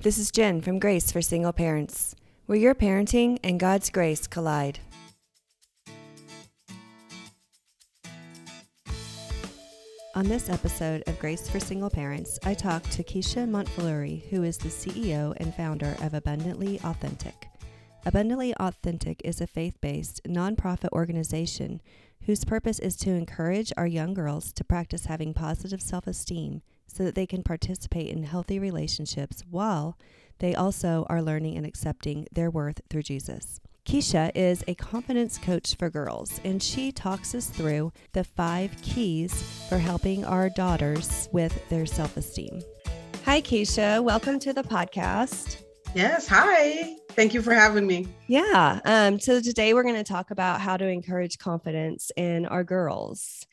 This is Jen from Grace for Single Parents, where your parenting and God's grace collide. On this episode of Grace for Single Parents, I talk to Keisha Montfleury, who is the CEO and founder of Abundantly Authentic. Abundantly Authentic is a faith based, nonprofit organization whose purpose is to encourage our young girls to practice having positive self esteem so that they can participate in healthy relationships while they also are learning and accepting their worth through Jesus. Keisha is a confidence coach for girls, and she talks us through the five keys for helping our daughters with their self esteem. Hi, Keisha. Welcome to the podcast. Yes. Hi. Thank you for having me. Yeah. Um, so today we're going to talk about how to encourage confidence in our girls.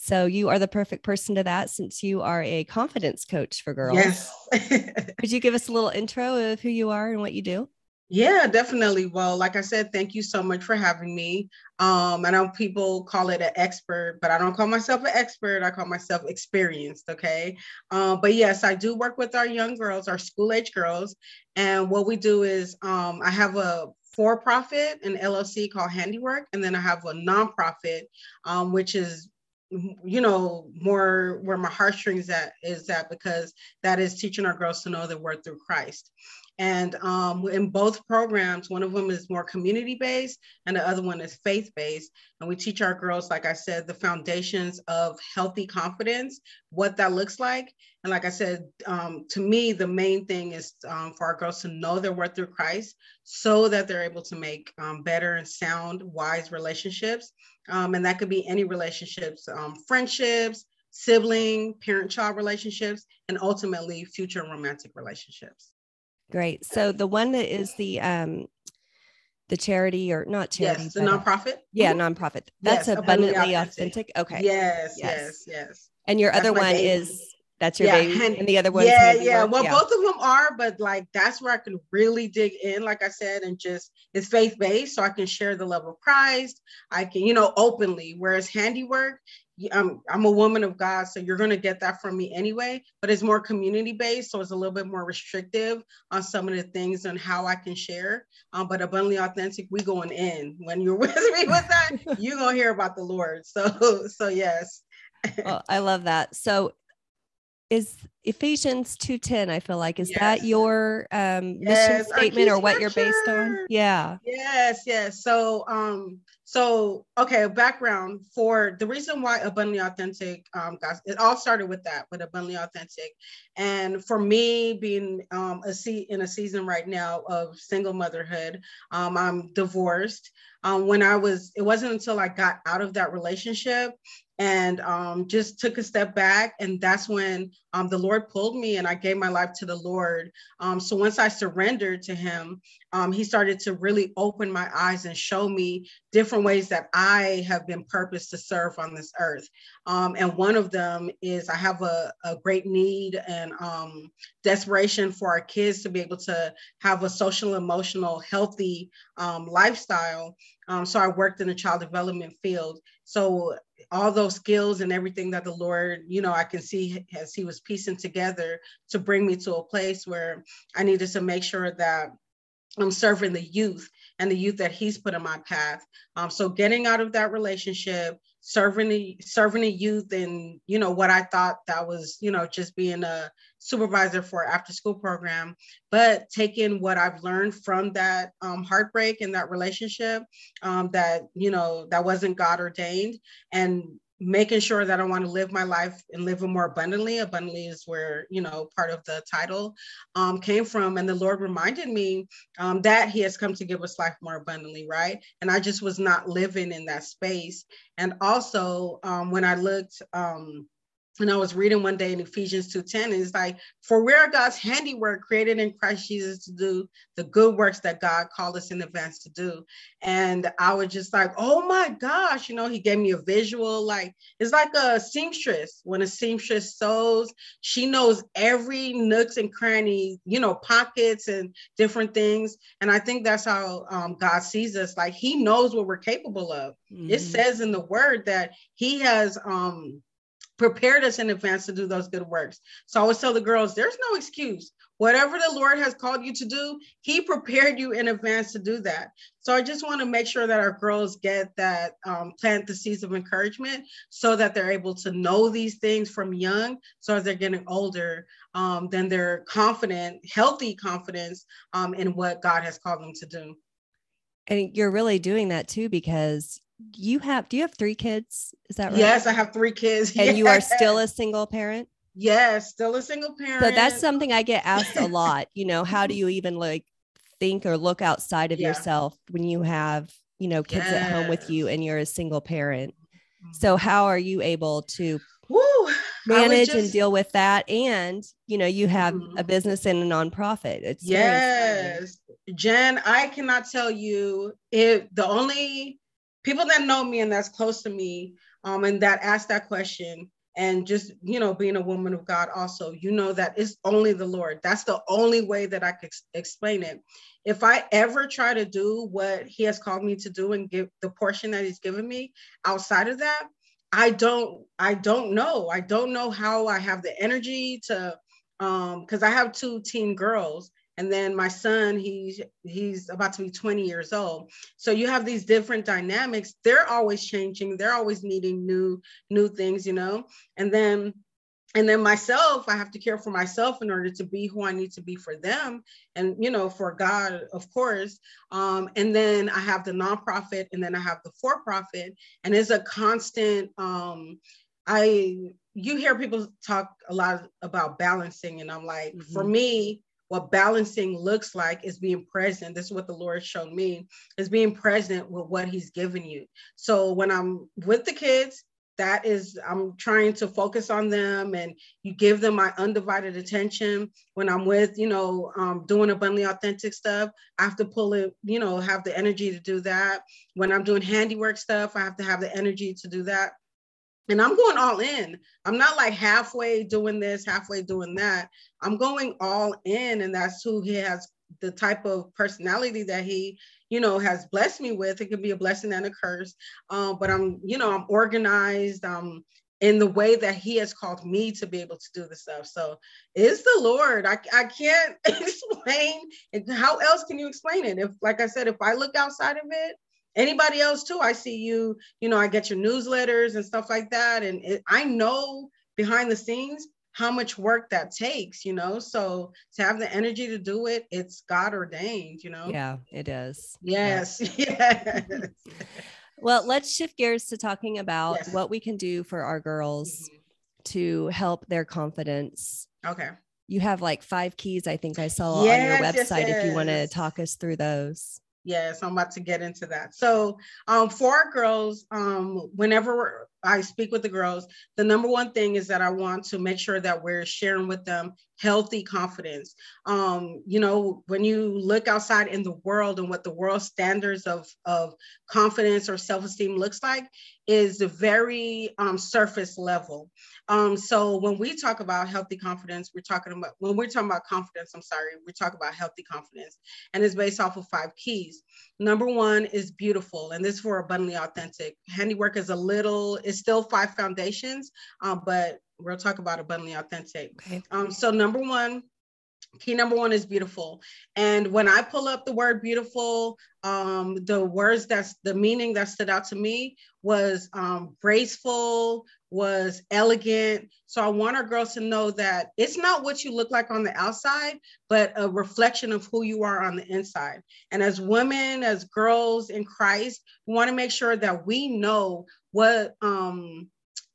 So you are the perfect person to that since you are a confidence coach for girls. Yes. Could you give us a little intro of who you are and what you do? Yeah, definitely. Well, like I said, thank you so much for having me. Um, I know people call it an expert, but I don't call myself an expert. I call myself experienced. Okay. Um, but yes, I do work with our young girls, our school age girls. And what we do is um, I have a for profit, an LLC called Handiwork, and then I have a nonprofit, um, which is you know more where my heartstrings at is that because that is teaching our girls to know their worth through christ. And um, in both programs one of them is more community based and the other one is faith based and we teach our girls like i said the foundations of healthy confidence what that looks like. And like i said um, to me the main thing is um, for our girls to know their worth through christ so that they're able to make um, better and sound wise relationships um, and that could be any relationships, um, friendships, sibling, parent child relationships, and ultimately future romantic relationships. Great. So the one that is the um the charity or not charity, yes, the nonprofit. Yeah, mm-hmm. nonprofit. That's yes, abundantly, abundantly authentic. authentic. Okay. Yes, yes, yes, yes. And your other one is that's your yeah, baby, and, and, the other one. Yeah, yeah. Well, yeah. both of them are, but like that's where I can really dig in, like I said, and just it's faith based, so I can share the love of Christ. I can, you know, openly. Whereas handiwork, I'm I'm a woman of God, so you're gonna get that from me anyway. But it's more community based, so it's a little bit more restrictive on some of the things and how I can share. Um, but abundantly authentic, we going in. When you're with me with that, you gonna hear about the Lord. So so yes. well, I love that. So is Ephesians 2:10 I feel like is yes. that your um yes, mission statement or what you're based on? Yeah. Yes, yes. So um so okay, background for the reason why abundantly authentic um guys it all started with that with abundantly authentic. And for me being um a seat in a season right now of single motherhood, um I'm divorced. Um when I was it wasn't until I got out of that relationship and um, just took a step back. And that's when um, the Lord pulled me and I gave my life to the Lord. Um, so once I surrendered to Him, um, He started to really open my eyes and show me different ways that I have been purposed to serve on this earth. Um, and one of them is I have a, a great need and um, desperation for our kids to be able to have a social, emotional, healthy lifestyle. so I worked in the child development field. So all those skills and everything that the Lord, you know, I can see as He was piecing together to bring me to a place where I needed to make sure that I'm serving the youth and the youth that He's put in my path. Um, so getting out of that relationship, serving the serving the youth, and you know what I thought that was, you know, just being a supervisor for after school program, but taking what I've learned from that um, heartbreak and that relationship um, that, you know, that wasn't God ordained and making sure that I want to live my life and live it more abundantly. Abundantly is where, you know, part of the title um, came from. And the Lord reminded me um, that He has come to give us life more abundantly, right? And I just was not living in that space. And also, um, when I looked, um, and I was reading one day in Ephesians 2:10, and it's like, for we are God's handiwork created in Christ Jesus to do the good works that God called us in advance to do. And I was just like, oh my gosh, you know, he gave me a visual, like it's like a seamstress. When a seamstress sews, she knows every nooks and cranny, you know, pockets and different things. And I think that's how um, God sees us. Like he knows what we're capable of. Mm-hmm. It says in the word that he has um prepared us in advance to do those good works. So I always tell the girls, there's no excuse. whatever the Lord has called you to do, He prepared you in advance to do that. So I just want to make sure that our girls get that, um, plant the seeds of encouragement so that they're able to know these things from young. So as they're getting older, um, then they're confident, healthy confidence um, in what God has called them to do. And you're really doing that too because you have, do you have three kids? Is that right? Yes, I have three kids. And yes. you are still a single parent? Yes, still a single parent. So that's something I get asked a lot. You know, how do you even like think or look outside of yeah. yourself when you have, you know, kids yes. at home with you and you're a single parent? So mm-hmm. how are you able to Woo, manage just, and deal with that? And you know, you have mm-hmm. a business and a nonprofit. It's yes, Jen. I cannot tell you if the only people that know me and that's close to me, um, and that ask that question and just you know being a woman of god also you know that it's only the lord. That's the only way that i could explain it. If i ever try to do what he has called me to do and give the portion that he's given me outside of that i don't i don't know. I don't know how i have the energy to um because i have two teen girls and then my son he's he's about to be 20 years old. So you have these different dynamics. They're always changing. They're always needing new new things you know? And then and then myself i have to care for myself in order to be who i need to be for them and you know for god of course. Um, and then i have the nonprofit and then i have the for profit and it's a constant um, i you hear people talk a lot about balancing and i'm like mm-hmm. for me what balancing looks like is being present. This is what the Lord showed me is being present with what He's given you. So when I'm with the kids, that is i'm trying to focus on them and you give them my undivided attention when i'm with you know um, doing abundantly authentic stuff i have to pull it you know have the energy to do that when i'm doing handiwork stuff i have to have the energy to do that and I'm going all in. I'm not like halfway doing this, halfway doing that. I'm going all in, and that's who he has the type of personality that he, you know, has blessed me with. It can be a blessing and a curse. Um, but I'm, you know, I'm organized. Um, in the way that he has called me to be able to do the stuff. So it's the Lord. I, I can't explain. How else can you explain it? If, like I said, if I look outside of it, anybody else too. I see you you know i get your newsletters and stuff like that. And it, i know behind the scenes how much work that takes you know? So to have the energy to do it it's god ordained you know? Yeah it is. Yes yes. Well let's shift gears to talking about yes. what we can do for our girls mm-hmm. to help their confidence. Okay. You have like five keys i think i saw yes, on your website yes, if you want to talk us through those Yes, I'm about to get into that. So, um, for our girls, um, whenever I speak with the girls, the number one thing is that I want to make sure that we're sharing with them healthy confidence. Um, you know, when you look outside in the world and what the world standards of, of confidence or self-esteem looks like is very um, surface level. Um, so when we talk about healthy confidence, we're talking about when we're talking about confidence, I'm sorry, we talk about healthy confidence, and it's based off of five keys. Number one is beautiful, and this is for abundantly authentic. Handiwork is a little, it's still five foundations, um, but we'll talk about abundantly authentic. Okay. Um, so number one, key number one is beautiful and when i pull up the word beautiful um, the words that's the meaning that stood out to me was um, graceful was elegant so i want our girls to know that it's not what you look like on the outside but a reflection of who you are on the inside and as women as girls in christ we want to make sure that we know what um,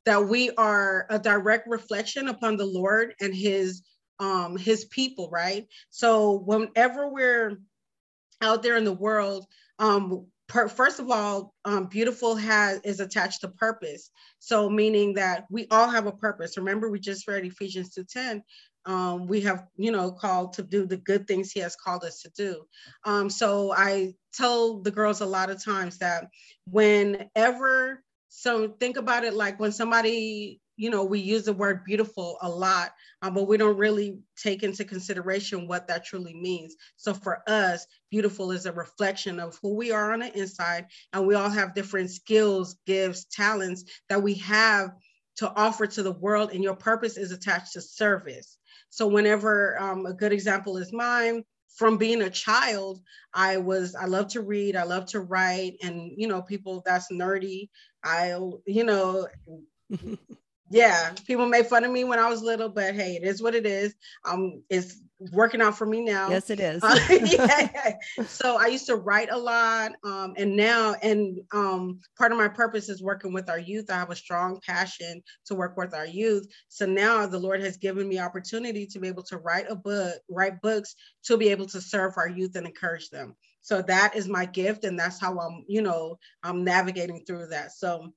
that we are a direct reflection upon the Lord and his um his people, right? So whenever we're out there in the world, um per, first of all, um, beautiful has is attached to purpose. So meaning that we all have a purpose. Remember, we just read Ephesians 2:10. Um, we have, you know, called to do the good things he has called us to do. Um, so I tell the girls a lot of times that whenever so think about it like when somebody, you know, we use the word beautiful a lot, um, but we don't really take into consideration what that truly means. So for us, beautiful is a reflection of who we are on the inside, and we all have different skills, gifts, talents that we have to offer to the world, and your purpose is attached to service. So whenever um, a good example is mine, from being a child, I was I love to read, I love to write, and you know, people that's nerdy. I you know yeah, people made fun of me when I was little, but hey, it is what it is. Um, it's working out for me now. Yes, it is. uh, yeah. So I used to write a lot, um, and now, and um, part of my purpose is working with our youth. I have a strong passion to work with our youth. So now the Lord has given me opportunity to be able to write a book, write books to be able to serve our youth and encourage them. So that is my gift, and that's how I'm, you know, I'm navigating through that. So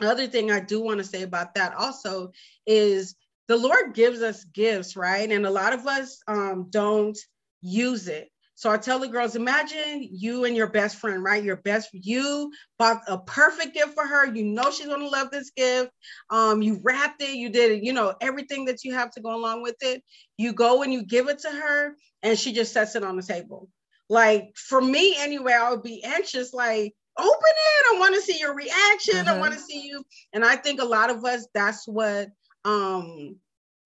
other thing I do want to say about that also is the Lord gives us gifts, right? And a lot of us um, don't use it. So I tell the girls, imagine you and your best friend, right? Your best, you bought a perfect gift for her. You know she's gonna love this gift. Um, you wrapped it, you did it, you know, everything that you have to go along with it. You go and you give it to her, and she just sets it on the table. Like for me, anyway, I would be anxious, like, open it. I want to see your reaction. Uh-huh. I want to see you. And I think a lot of us, that's what um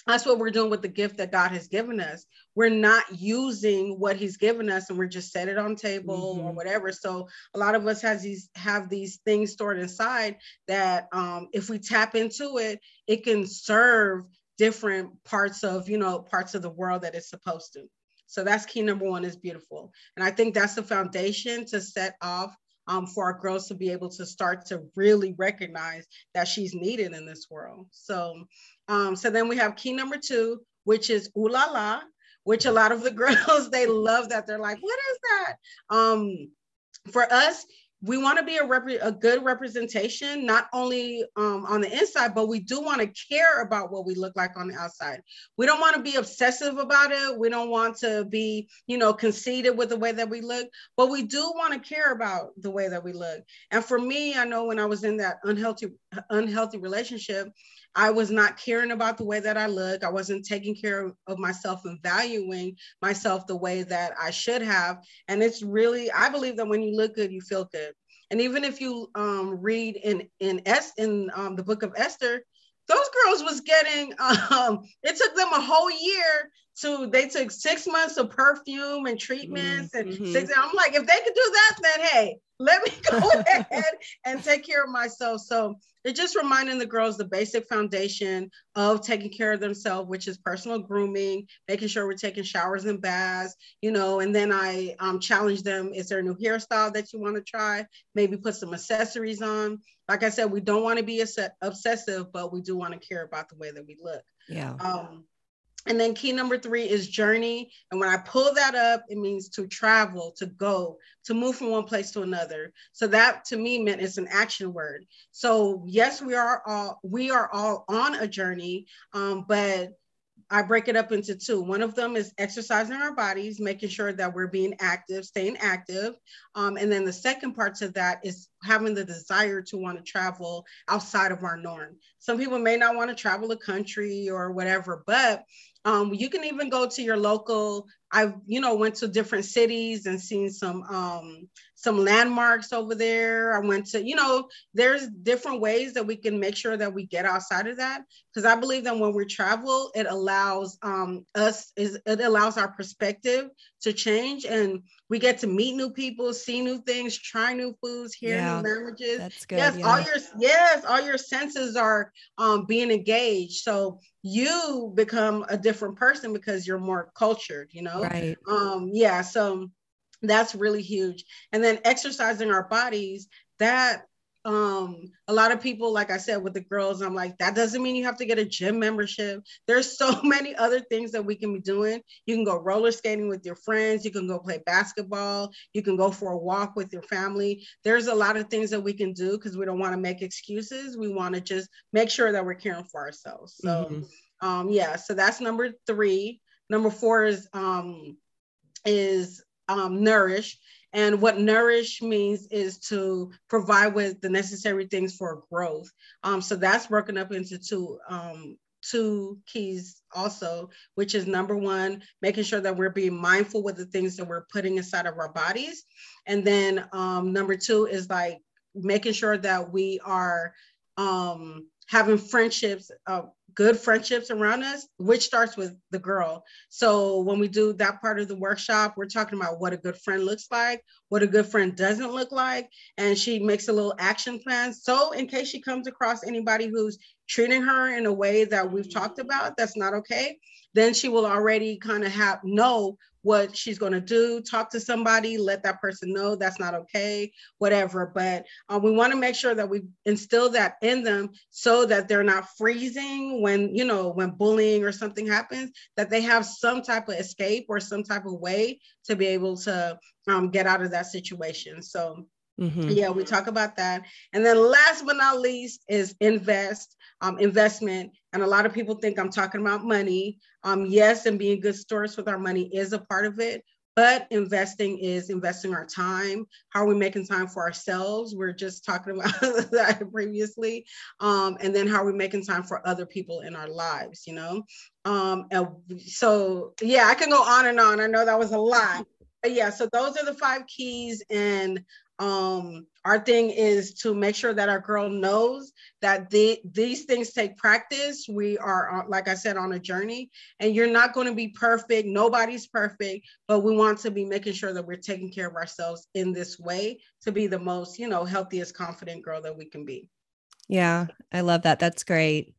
that's what we're doing with the gift that God has given us. We're not using what He's given us, and we're just set it on table mm-hmm. or whatever. So a lot of us has these have these things stored inside that um, if we tap into it, it can serve different parts of you know parts of the world that it's supposed to. So that's key number one is beautiful, and I think that's the foundation to set off um, for our girls to be able to start to really recognize that she's needed in this world. So, um, so then we have key number two, which is ooh la la, which a lot of the girls they love that. They're like, what is that? Um, for us, we want to be a, rep- a good representation, not only um, on the inside, but we do want to care about what we look like on the outside. We don't want to be obsessive about it. We don't want to be, you know, conceited with the way that we look, but we do want to care about the way that we look. And for me, I know when I was in that unhealthy, unhealthy relationship, I was not caring about the way that I look. I wasn't taking care of myself and valuing myself the way that I should have. And it's really, I believe that when you look good, you feel good. And even if you um, read in in S in um, the book of Esther, those girls was getting. Um, it took them a whole year to. They took six months of perfume and treatments, mm-hmm. and six. I'm like, if they could do that, then hey, let me go ahead and take care of myself. So it's just reminding the girls the basic foundation of taking care of themselves, which is personal grooming, making sure we're taking showers and baths, you know, and then I um, challenge them, is there a new hairstyle that you want to try? Maybe put some accessories on. Like I said, we don't want to be obsessive, but we do want to care about the way that we look. Yeah. Um, and then key number three is journey. And when I pull that up, it means to travel, to go, to move from one place to another. So that to me meant it's an action word. So yes, we are all we are all on a journey, um, but I break it up into two. One of them is exercising our bodies, making sure that we're being active, staying active. Um, and then the second part to that is having the desire to want to travel outside of our norm. Some people may not want to travel a country or whatever, but um, you can even go to your local. I've you know went to different cities and seen some um, some landmarks over there. I went to you know there's different ways that we can make sure that we get outside of that because I believe that when we travel, it allows um, us is it allows our perspective to change and we get to meet new people, see new things, try new foods, hear yeah, new languages. That's good. Yes, yeah. all your yes, all your senses are um, being engaged. So you become a different person because you're more cultured, you know? Right. Um, yeah. So that's really huge. And then exercising our bodies, that um a lot of people like i said with the girls i'm like that doesn't mean you have to get a gym membership. There's so many other things that we can be doing. You can go roller skating with your friends. You can go play basketball. You can go for a walk with your family. There's a lot of things that we can do because we don't want to make excuses. We want to just make sure that we're caring for ourselves. So mm-hmm. um yeah so that's number three. Number four is um is um nourish and what nourish means is to provide with the necessary things for growth. Um, so that's broken up into two um, two keys also, which is number one, making sure that we're being mindful with the things that we're putting inside of our bodies. And then um, number two is like making sure that we are um, having friendships, uh, good friendships around us, which starts with the girl. So when we do that part of the workshop, we're talking about what a good friend looks like, what a good friend doesn't look like, and she makes a little action plan. So in case she comes across anybody who's treating her in a way that we've talked about that's not okay, then she will already kind of have know what she's going to do talk to somebody let that person know that's not okay whatever. But uh, we want to make sure that we instill that in them so that they're not freezing when you know when bullying or something happens that they have some type of escape or some type of way to be able to um, get out of that situation. So Mm-hmm. Yeah, we talk about that. And then last but not least is invest, um, investment. And a lot of people think I'm talking about money. Um, yes, and being good stewards with our money is a part of it. But investing is investing our time. How are we making time for ourselves? We're just talking about that previously. Um, and then how are we making time for other people in our lives, you know? Um, so, yeah, I can go on and on. I know that was a lot. But yeah, so those are the five keys. And um our thing is to make sure that our girl knows that the, these things take practice. We are like i said on a journey and you're not going to be perfect. Nobody's perfect but we want to be making sure that we're taking care of ourselves in this way to be the most you know healthiest confident girl that we can be. Yeah i love that. That's great.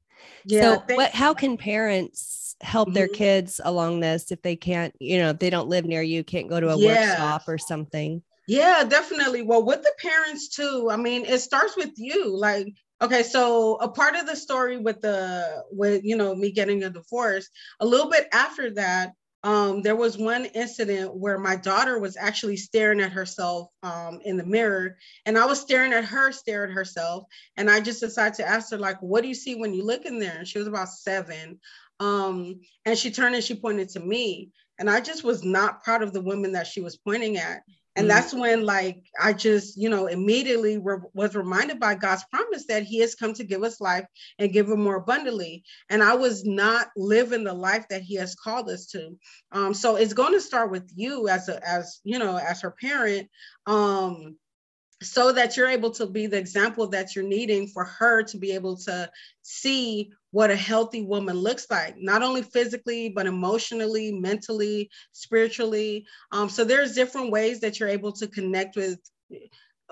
Yeah so what how can parents help mm-hmm. their kids along this if they can't you know if they don't live near you can't go to a yeah. workshop or something yeah, definitely. Well, with the parents too. I mean, it starts with you. Like, okay, so a part of the story with the with you know me getting a divorce, a little bit after that, um, there was one incident where my daughter was actually staring at herself um, in the mirror, and I was staring at her, stare at herself, and I just decided to ask her like, "What do you see when you look in there?" And she was about seven, um, and she turned and she pointed to me, and I just was not proud of the woman that she was pointing at and mm-hmm. that's when like i just you know immediately re- was reminded by god's promise that he has come to give us life and give it more abundantly. And i was not living the life that he has called us to. Um, so it's going to start with you as a as you know as her parent. Um, so that you're able to be the example that you're needing for her to be able to see what a healthy woman looks like, not only physically, but emotionally, mentally, spiritually. Um, so there's different ways that you're able to connect with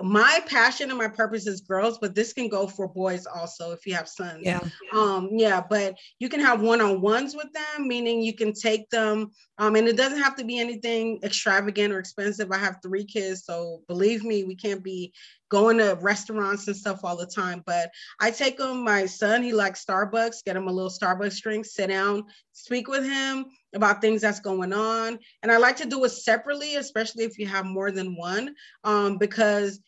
my passion and my purpose is girls, but this can go for boys also if you have sons. Yeah. Um, yeah, but you can have one-on-ones with them, meaning you can take them, um, and it doesn't have to be anything extravagant or expensive. I have three kids, so believe me, we can't be going to restaurants and stuff all the time. But I take them, my son, he likes Starbucks, get him a little Starbucks drink, sit down, speak with him about things that's going on. And I like to do it separately, especially if you have more than one, um, because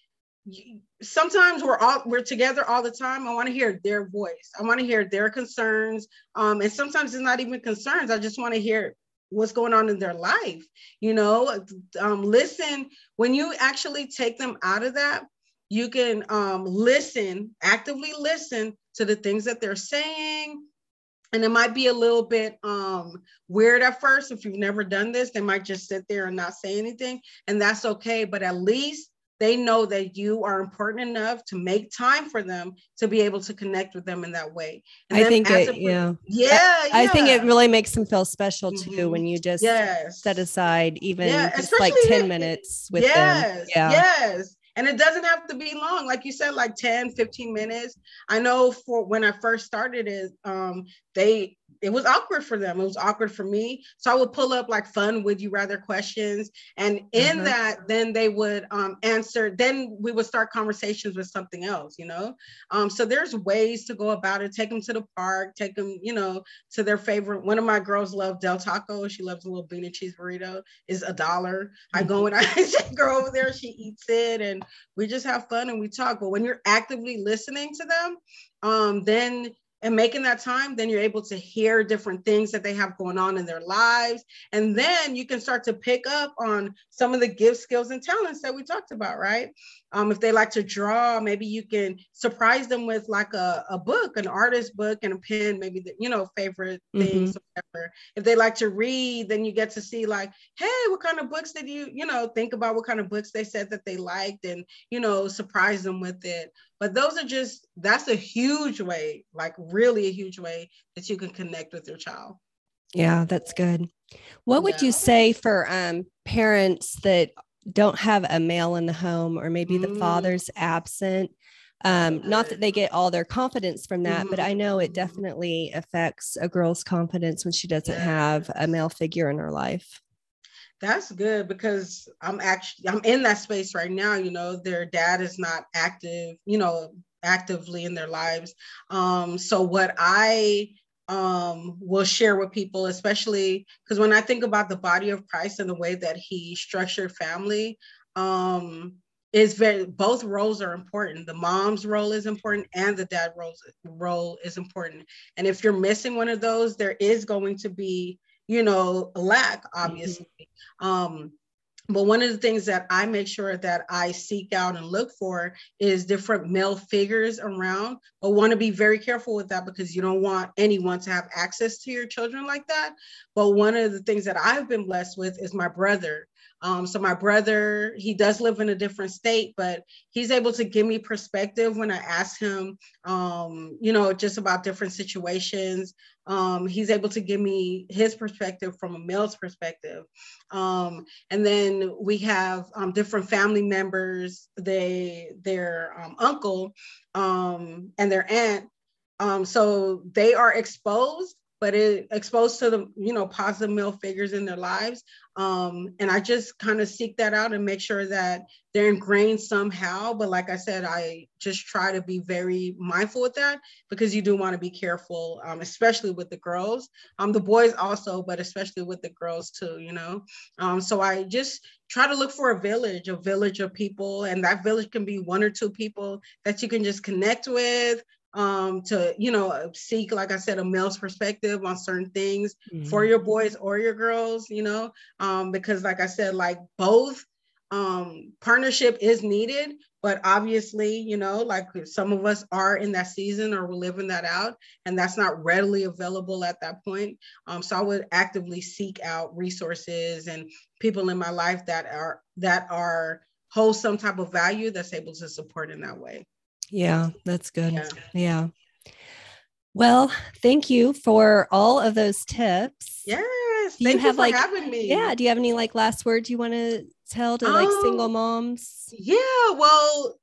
sometimes we're all we're together all the time. I want to hear their voice. I want to hear their concerns um, and sometimes it's not even concerns. I just want to hear what's going on in their life you know? Um, listen when you actually take them out of that you can um, listen actively listen to the things that they're saying and it might be a little bit um, weird at first if you've never done this they might just sit there and not say anything and that's okay but at least they know that you are important enough to make time for them to be able to connect with them in that way. And I think it, a, yeah. yeah. I, I, think it really makes them feel special too mm-hmm. when you just yes. set aside even yeah, just like 10 minutes with yes, them. Yeah. Yes. And it doesn't have to be long. Like you said, like 10, 15 minutes. I know for when I first started it, um, they it was awkward for them. It was awkward for me. So I would pull up like fun would you rather questions. And in mm-hmm. that, then they would um, answer, then we would start conversations with something else, you know? Um, so there's ways to go about it. Take them to the park, take them, you know, to their favorite. One of my girls love Del Taco. She loves a little bean and cheese burrito. Is a dollar. I go and I take her over there. She eats it and we just have fun and we talk. But when you're actively listening to them, um, then and making that time, then you're able to hear different things that they have going on in their lives. And then you can start to pick up on some of the gifts, skills, and talents that we talked about, right? Um, if they like to draw, maybe you can surprise them with like a, a book, an artist book, and a pen, maybe the, you know, favorite things, mm-hmm. whatever. If they like to read, then you get to see like, hey, what kind of books did you, you know, think about what kind of books they said that they liked and, you know, surprise them with it. But those are just that's a huge way like really a huge way that you can connect with your child yeah that's good what would yeah. you say for um, parents that don't have a male in the home or maybe mm. the father's absent um, not that they get all their confidence from that mm-hmm. but i know it definitely affects a girl's confidence when she doesn't have a male figure in her life that's good because I'm actually I'm in that space right now. You know, their dad is not active, you know, actively in their lives. Um, so what I um, will share with people, especially because when I think about the body of Christ and the way that he structured family, um, is very both roles are important. The mom's role is important and the dad role role is important. And if you're missing one of those, there is going to be you know, lack, mm-hmm. obviously. Mm-hmm. Um, but one of the things that I make sure that I seek out and look for is different male figures around, but want to be very careful with that because you don't want anyone to have access to your children like that. But one of the things that I've been blessed with is my brother. Um, so my brother, he does live in a different state, but he's able to give me perspective when I ask him, um, you know, just about different situations. Um, he's able to give me his perspective from a male's perspective. Um, and then we have um, different family members, they, their um, uncle and their aunt. So they are exposed but it exposed to the you know positive male figures in their lives. Um, and i just kind of seek that out and make sure that they're ingrained somehow. But like i said i just try to be very mindful with that because you do want to be careful um, especially with the girls. Um, the boys also but especially with the girls too you know? Um, so i just try to look for a village a village of people. And that village can be one or two people that you can just connect with um to you know seek like i said a male's perspective on certain things mm-hmm. for your boys or your girls you know um because like i said like both um partnership is needed but obviously you know like some of us are in that season or we're living that out and that's not readily available at that point um so i would actively seek out resources and people in my life that are that are hold some type of value that's able to support in that way yeah, that's good. Yeah. yeah. Well, thank you for all of those tips. Yes. Do you have like having me. Yeah. Do you have any like last words you want to tell to like um, single moms? Yeah. Well,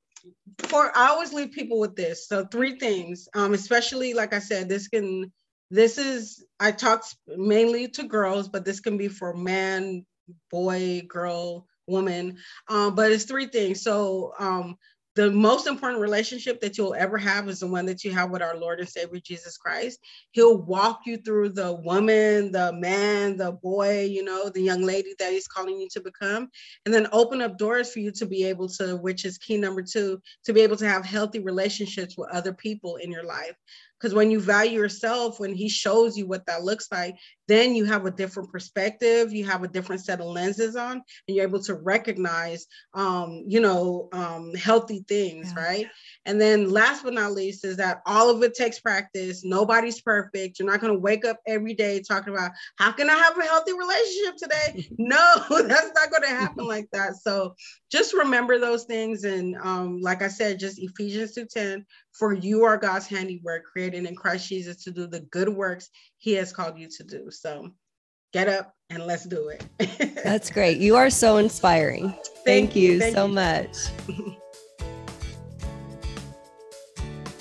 for I always leave people with this. So three things. Um, especially like I said, this can this is I talk mainly to girls, but this can be for man, boy, girl, woman. Um, but it's three things. So um the most important relationship that you'll ever have is the one that you have with our Lord and Savior Jesus Christ. He'll walk you through the woman, the man, the boy, you know, the young lady that he's calling you to become, and then open up doors for you to be able to, which is key number two, to be able to have healthy relationships with other people in your life. Because when you value yourself, when he shows you what that looks like, then you have a different perspective, you have a different set of lenses on, and you're able to recognize, um, you know, um, healthy things, yeah. right? And then last but not least is that all of it takes practice. Nobody's perfect. You're not going to wake up every day talking about how can I have a healthy relationship today? no, that's not going to happen like that. So just remember those things. And um, like I said, just Ephesians 2:10, for you are God's handiwork, created in Christ Jesus to do the good works He has called you to do. So get up and let's do it. That's great. You are so inspiring. Thank, Thank you, you Thank so you. much.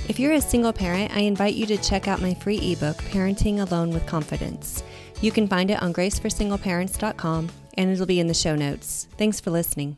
If you're a single parent, I invite you to check out my free ebook, Parenting Alone with Confidence. You can find it on graceforsingleparents.com and it'll be in the show notes. Thanks for listening.